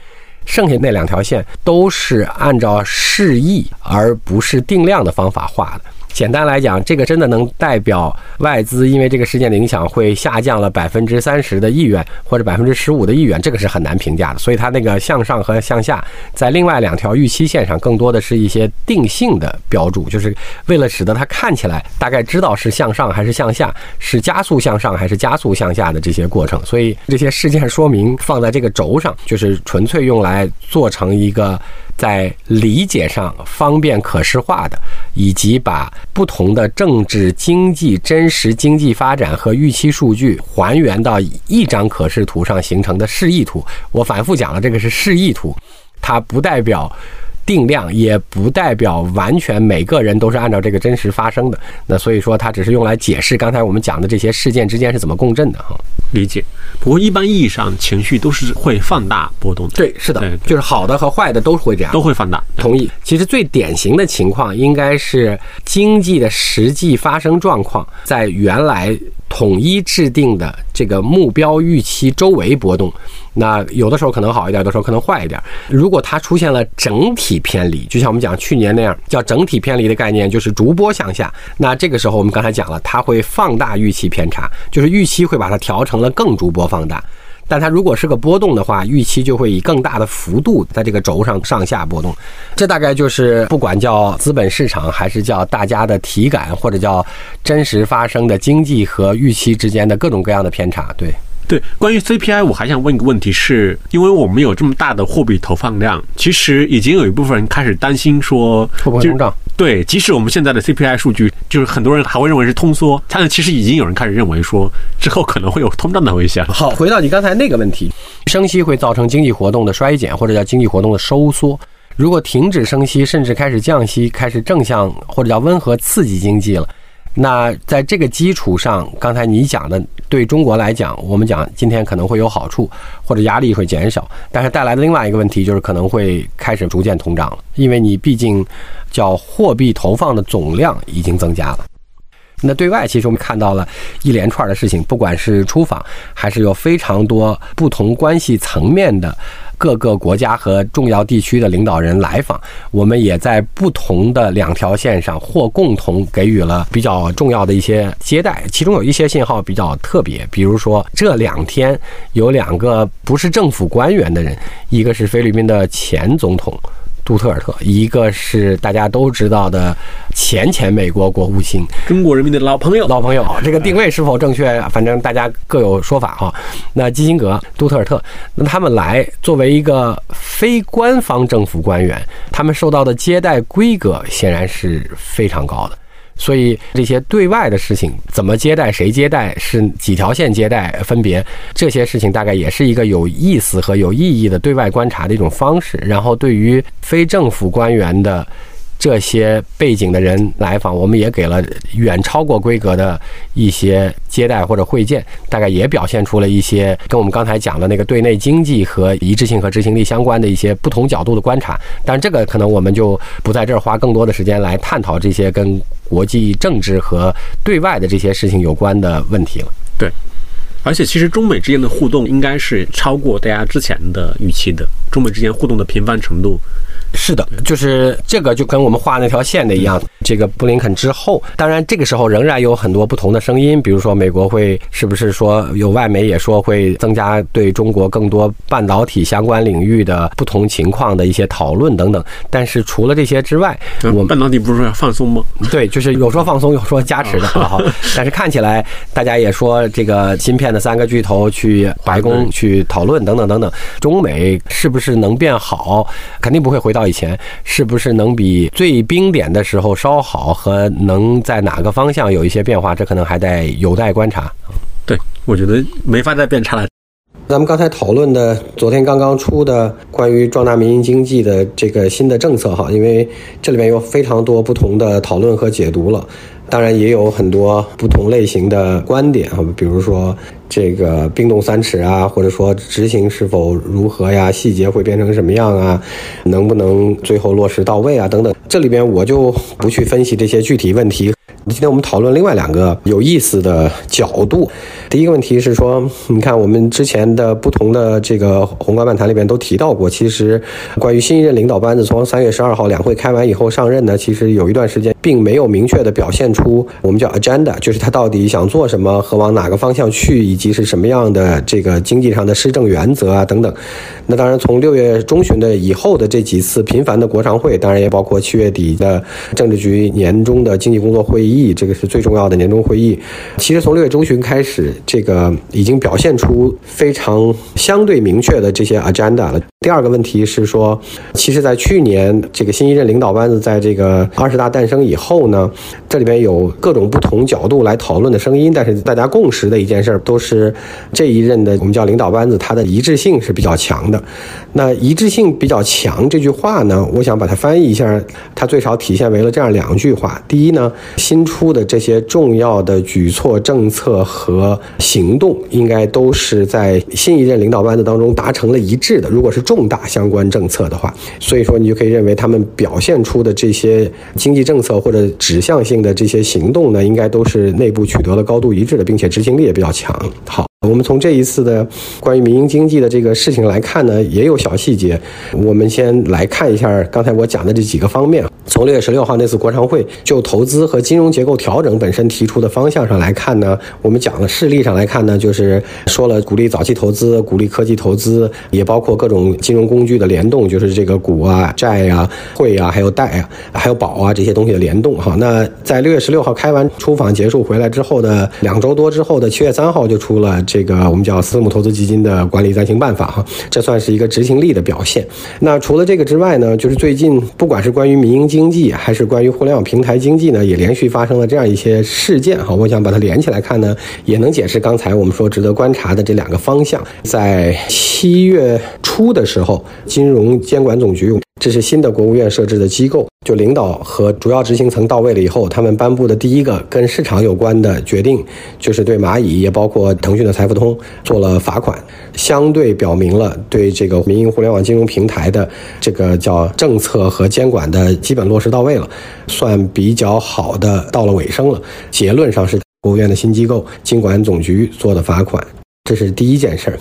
[SPEAKER 2] 剩下那两条线都是按照示意而不是定量的方法画的。简单来讲，这个真的能代表外资因为这个事件的影响会下降了百分之三十的意愿，或者百分之十五的意愿，这个是很难评价的。所以它那个向上和向下，在另外两条预期线上，更多的是一些定性的标注，就是为了使得它看起来大概知道是向上还是向下，是加速向上还是加速向下的这些过程。所以这些事件说明放在这个轴上，就是纯粹用来做成一个。在理解上方便可视化的，以及把不同的政治、经济、真实经济发展和预期数据还原到一张可视图上形成的示意图。我反复讲了，这个是示意图，它不代表。定量也不代表完全每个人都是按照这个真实发生的，那所以说它只是用来解释刚才我们讲的这些事件之间是怎么共振的哈。
[SPEAKER 1] 理解。不过一般意义上，情绪都是会放大波动的。
[SPEAKER 2] 对，是的，就是好的和坏的都会这样，
[SPEAKER 1] 都会放大。
[SPEAKER 2] 同意。其实最典型的情况应该是经济的实际发生状况在原来。统一制定的这个目标预期周围波动，那有的时候可能好一点，有的时候可能坏一点。如果它出现了整体偏离，就像我们讲去年那样，叫整体偏离的概念，就是逐波向下。那这个时候我们刚才讲了，它会放大预期偏差，就是预期会把它调成了更逐波放大。但它如果是个波动的话，预期就会以更大的幅度在这个轴上上下波动。这大概就是不管叫资本市场，还是叫大家的体感，或者叫真实发生的经济和预期之间的各种各样的偏差。对。
[SPEAKER 1] 对，关于 CPI，我还想问一个问题，是因为我们有这么大的货币投放量，其实已经有一部分人开始担心说，
[SPEAKER 2] 通胀。
[SPEAKER 1] 对，即使我们现在的 CPI 数据，就是很多人还会认为是通缩，但是其实已经有人开始认为说，之后可能会有通胀的危险。
[SPEAKER 2] 好，回到你刚才那个问题，升息会造成经济活动的衰减，或者叫经济活动的收缩。如果停止升息，甚至开始降息，开始正向或者叫温和刺激经济了。那在这个基础上，刚才你讲的对中国来讲，我们讲今天可能会有好处，或者压力会减少，但是带来的另外一个问题就是可能会开始逐渐通胀了，因为你毕竟叫货币投放的总量已经增加了。那对外其实我们看到了一连串的事情，不管是出访，还是有非常多不同关系层面的。各个国家和重要地区的领导人来访，我们也在不同的两条线上或共同给予了比较重要的一些接待。其中有一些信号比较特别，比如说这两天有两个不是政府官员的人，一个是菲律宾的前总统。杜特尔特，一个是大家都知道的前前美国国务卿，
[SPEAKER 1] 中国人民的老朋友，
[SPEAKER 2] 老朋友，这个定位是否正确？反正大家各有说法哈。那基辛格、杜特尔特，那他们来作为一个非官方政府官员，他们受到的接待规格显然是非常高的。所以这些对外的事情怎么接待、谁接待、是几条线接待，分别这些事情大概也是一个有意思和有意义的对外观察的一种方式。然后对于非政府官员的。这些背景的人来访，我们也给了远超过规格的一些接待或者会见，大概也表现出了一些跟我们刚才讲的那个对内经济和一致性和执行力相关的一些不同角度的观察。但这个可能我们就不在这儿花更多的时间来探讨这些跟国际政治和对外的这些事情有关的问题了。
[SPEAKER 1] 对，而且其实中美之间的互动应该是超过大家之前的预期的，中美之间互动的频繁程度。
[SPEAKER 2] 是的，就是这个就跟我们画那条线的一样。这个布林肯之后，当然这个时候仍然有很多不同的声音，比如说美国会是不是说有外媒也说会增加对中国更多半导体相关领域的不同情况的一些讨论等等。但是除了这些之外，我们
[SPEAKER 1] 半导体不是说要放松吗？
[SPEAKER 2] 对，就是有说放松，有说加持的。好，但是看起来大家也说这个芯片的三个巨头去白宫去讨论等等等等，中美是不是能变好？肯定不会回到。以前是不是能比最冰点的时候稍好，和能在哪个方向有一些变化，这可能还得有待观察。
[SPEAKER 1] 对，我觉得没法再变差了。
[SPEAKER 2] 咱们刚才讨论的，昨天刚刚出的关于壮大民营经济的这个新的政策哈，因为这里面有非常多不同的讨论和解读了。当然也有很多不同类型的观点啊，比如说这个冰冻三尺啊，或者说执行是否如何呀，细节会变成什么样啊，能不能最后落实到位啊，等等。这里边我就不去分析这些具体问题。今天我们讨论另外两个有意思的角度。第一个问题是说，你看我们之前的不同的这个宏观漫谈里边都提到过，其实关于新一任领导班子从三月十二号两会开完以后上任呢，其实有一段时间并没有明确的表现出我们叫 agenda，就是他到底想做什么和往哪个方向去，以及是什么样的这个经济上的施政原则啊等等。那当然，从六月中旬的以后的这几次频繁的国常会，当然也包括七月底的政治局年终的经济工作会议。议这个是最重要的年终会议。其实从六月中旬开始，这个已经表现出非常相对明确的这些 agenda 了。第二个问题是说，其实，在去年这个新一任领导班子在这个二十大诞生以后呢，这里边有各种不同角度来讨论的声音，但是大家共识的一件事儿都是这一任的我们叫领导班子，它的一致性是比较强的。那一致性比较强这句话呢，我想把它翻译一下，它最少体现为了这样两句话：第一呢，新出的这些重要的举措、政策和行动，应该都是在新一任领导班子当中达成了一致的。如果是重重大相关政策的话，所以说你就可以认为他们表现出的这些经济政策或者指向性的这些行动呢，应该都是内部取得了高度一致的，并且执行力也比较强。好。我们从这一次的关于民营经济的这个事情来看呢，也有小细节。我们先来看一下刚才我讲的这几个方面。从六月十六号那次国常会就投资和金融结构调整本身提出的方向上来看呢，我们讲的事例上来看呢，就是说了鼓励早期投资，鼓励科技投资，也包括各种金融工具的联动，就是这个股啊、债啊、汇啊、还有贷啊、还有保啊这些东西的联动。哈，那在六月十六号开完出访结束回来之后的两周多之后的七月三号就出了。这个我们叫私募投资基金的管理暂行办法哈，这算是一个执行力的表现。那除了这个之外呢，就是最近不管是关于民营经济还是关于互联网平台经济呢，也连续发生了这样一些事件哈。我想把它连起来看呢，也能解释刚才我们说值得观察的这两个方向。在七月初的时候，金融监管总局。这是新的国务院设置的机构，就领导和主要执行层到位了以后，他们颁布的第一个跟市场有关的决定，就是对蚂蚁也包括腾讯的财付通做了罚款，相对表明了对这个民营互联网金融平台的这个叫政策和监管的基本落实到位了，算比较好的到了尾声了。结论上是国务院的新机构金管总局做的罚款，这是第一件事儿。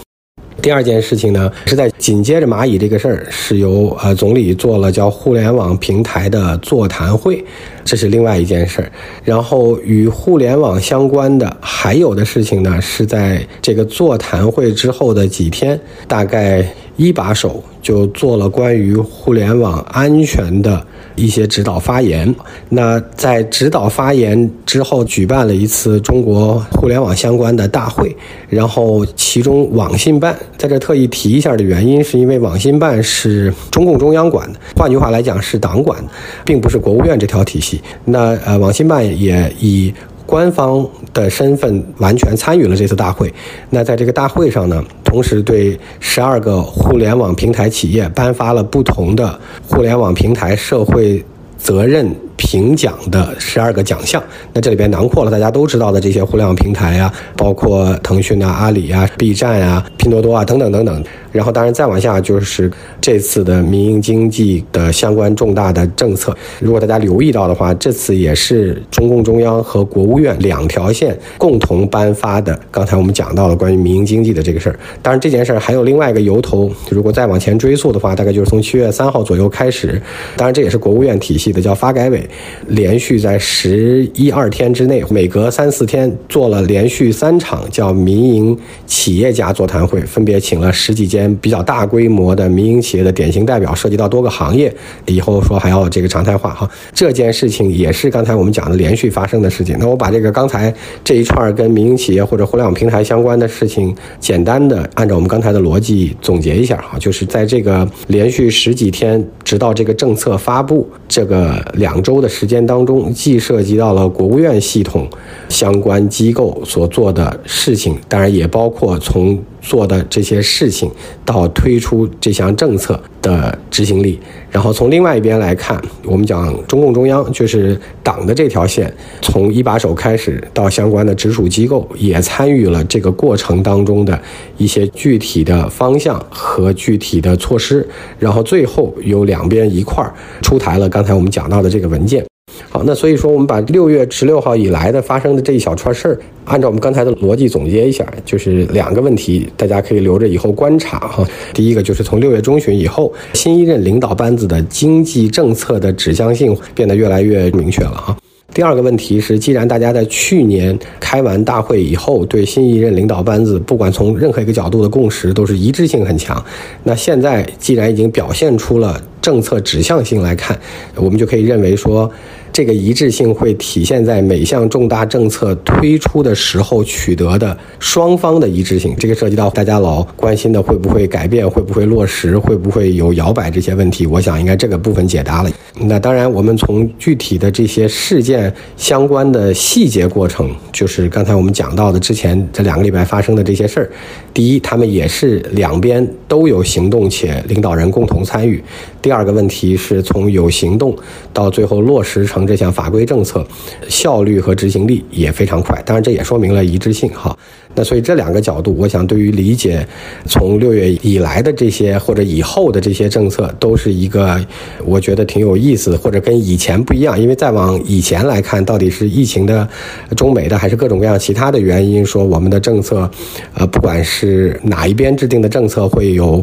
[SPEAKER 2] 第二件事情呢，是在紧接着蚂蚁这个事儿，是由呃总理做了叫互联网平台的座谈会，这是另外一件事儿。然后与互联网相关的还有的事情呢，是在这个座谈会之后的几天，大概一把手就做了关于互联网安全的。一些指导发言，那在指导发言之后，举办了一次中国互联网相关的大会，然后其中网信办在这特意提一下的原因，是因为网信办是中共中央管的，换句话来讲是党管的，并不是国务院这条体系。那呃，网信办也以官方的身份完全参与了这次大会。那在这个大会上呢，同时对十二个互联网平台企业颁发了不同的互联网平台社会责任。评奖的十二个奖项，那这里边囊括了大家都知道的这些互联网平台啊，包括腾讯啊、阿里啊、B 站啊、拼多多啊等等等等。然后，当然再往下就是这次的民营经济的相关重大的政策。如果大家留意到的话，这次也是中共中央和国务院两条线共同颁发的。刚才我们讲到了关于民营经济的这个事儿。当然，这件事儿还有另外一个由头。如果再往前追溯的话，大概就是从七月三号左右开始。当然，这也是国务院体系的，叫发改委。连续在十一二天之内，每隔三四天做了连续三场叫民营企业家座谈会，分别请了十几间比较大规模的民营企业的典型代表，涉及到多个行业。以后说还要这个常态化哈，这件事情也是刚才我们讲的连续发生的事情。那我把这个刚才这一串跟民营企业或者互联网平台相关的事情，简单的按照我们刚才的逻辑总结一下哈，就是在这个连续十几天，直到这个政策发布这个两周的时间。当中既涉及到了国务院系统相关机构所做的事情，当然也包括从做的这些事情到推出这项政策的执行力。然后从另外一边来看，我们讲中共中央就是党的这条线，从一把手开始到相关的直属机构也参与了这个过程当中的一些具体的方向和具体的措施。然后最后由两边一块儿出台了刚才我们讲到的这个文件。好，那所以说我们把六月十六号以来的发生的这一小串事儿，按照我们刚才的逻辑总结一下，就是两个问题，大家可以留着以后观察哈。第一个就是从六月中旬以后，新一任领导班子的经济政策的指向性变得越来越明确了哈。第二个问题是，既然大家在去年开完大会以后，对新一任领导班子，不管从任何一个角度的共识都是一致性很强，那现在既然已经表现出了政策指向性来看，我们就可以认为说。这个一致性会体现在每项重大政策推出的时候取得的双方的一致性。这个涉及到大家老关心的会不会改变、会不会落实、会不会有摇摆这些问题。我想应该这个部分解答了。那当然，我们从具体的这些事件相关的细节过程，就是刚才我们讲到的之前这两个礼拜发生的这些事儿。第一，他们也是两边都有行动且领导人共同参与。第二个问题是从有行动到最后落实成这项法规政策，效率和执行力也非常快。当然，这也说明了一致性哈。那所以这两个角度，我想对于理解从六月以来的这些或者以后的这些政策，都是一个我觉得挺有意思，或者跟以前不一样。因为再往以前来看，到底是疫情的、中美的，还是各种各样其他的原因，说我们的政策，呃，不管是哪一边制定的政策，会有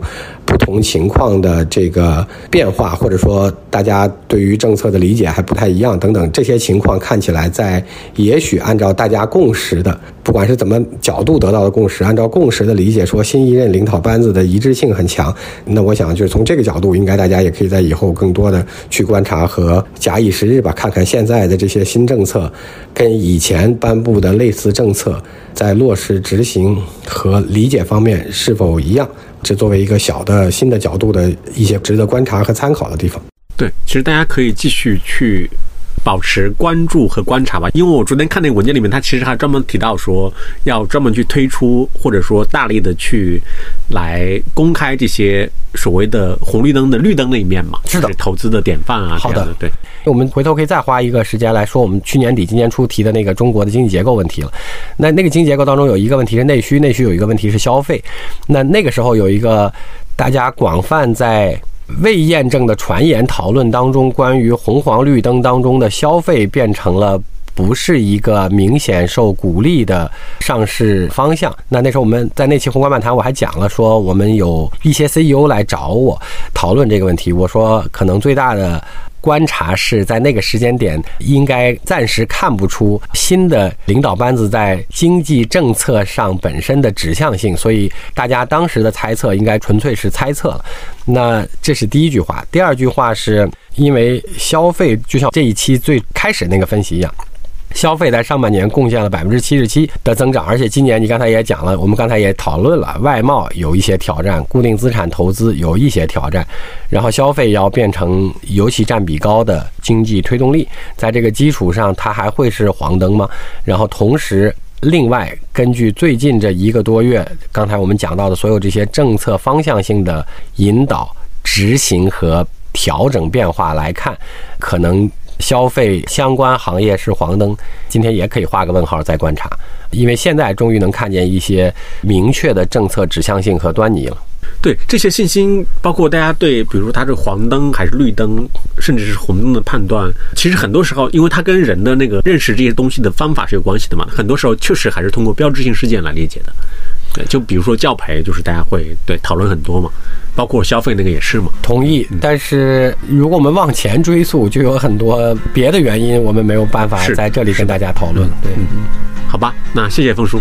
[SPEAKER 2] 不同情况的这个变化，或者说大家对于政策的理解还不太一样等等，这些情况看起来在也许按照大家共识的，不管是怎么角。度得到的共识，按照共识的理解，说新一任领导班子的一致性很强。那我想，就是从这个角度，应该大家也可以在以后更多的去观察和假以时日吧，看看现在的这些新政策，跟以前颁布的类似政策，在落实执行和理解方面是否一样。这作为一个小的新的角度的一些值得观察和参考的地方。
[SPEAKER 1] 对，其实大家可以继续去。保持关注和观察吧，因为我昨天看那个文件里面，他其实还专门提到说，要专门去推出或者说大力的去来公开这些所谓的红绿灯的绿灯那一面嘛，
[SPEAKER 2] 是的，
[SPEAKER 1] 投资的典范啊。
[SPEAKER 2] 好的，
[SPEAKER 1] 对，
[SPEAKER 2] 我们回头可以再花一个时间来说我们去年底今年初提的那个中国的经济结构问题了。那那个经济结构当中有一个问题是内需，内需有一个问题是消费。那那个时候有一个大家广泛在。未验证的传言讨论当中，关于红黄绿灯当中的消费变成了不是一个明显受鼓励的上市方向。那那时候我们在那期宏观漫谈，我还讲了说，我们有一些 CEO 来找我讨论这个问题。我说，可能最大的。观察是在那个时间点，应该暂时看不出新的领导班子在经济政策上本身的指向性，所以大家当时的猜测应该纯粹是猜测了。那这是第一句话。第二句话是因为消费，就像这一期最开始那个分析一样，消费在上半年贡献了百分之七十七的增长，而且今年你刚才也讲了，我们刚才也讨论了，外贸有一些挑战，固定资产投资有一些挑战，然后消费要变成尤其占比高的经济推动力，在这个基础上，它还会是黄灯吗？然后同时，另外根据最近这一个多月，刚才我们讲到的所有这些政策方向性的引导、执行和调整变化来看，可能。消费相关行业是黄灯，今天也可以画个问号再观察，因为现在终于能看见一些明确的政策指向性和端倪了。
[SPEAKER 1] 对这些信心，包括大家对，比如说它是黄灯还是绿灯，甚至是红灯的判断，其实很多时候，因为它跟人的那个认识这些东西的方法是有关系的嘛，很多时候确实还是通过标志性事件来理解的。对，就比如说教培，就是大家会对讨论很多嘛。包括消费那个也是嘛，
[SPEAKER 2] 同意。但是如果我们往前追溯，就有很多别的原因，我们没有办法在这里跟大家讨论。对，
[SPEAKER 1] 好吧，那谢谢凤叔。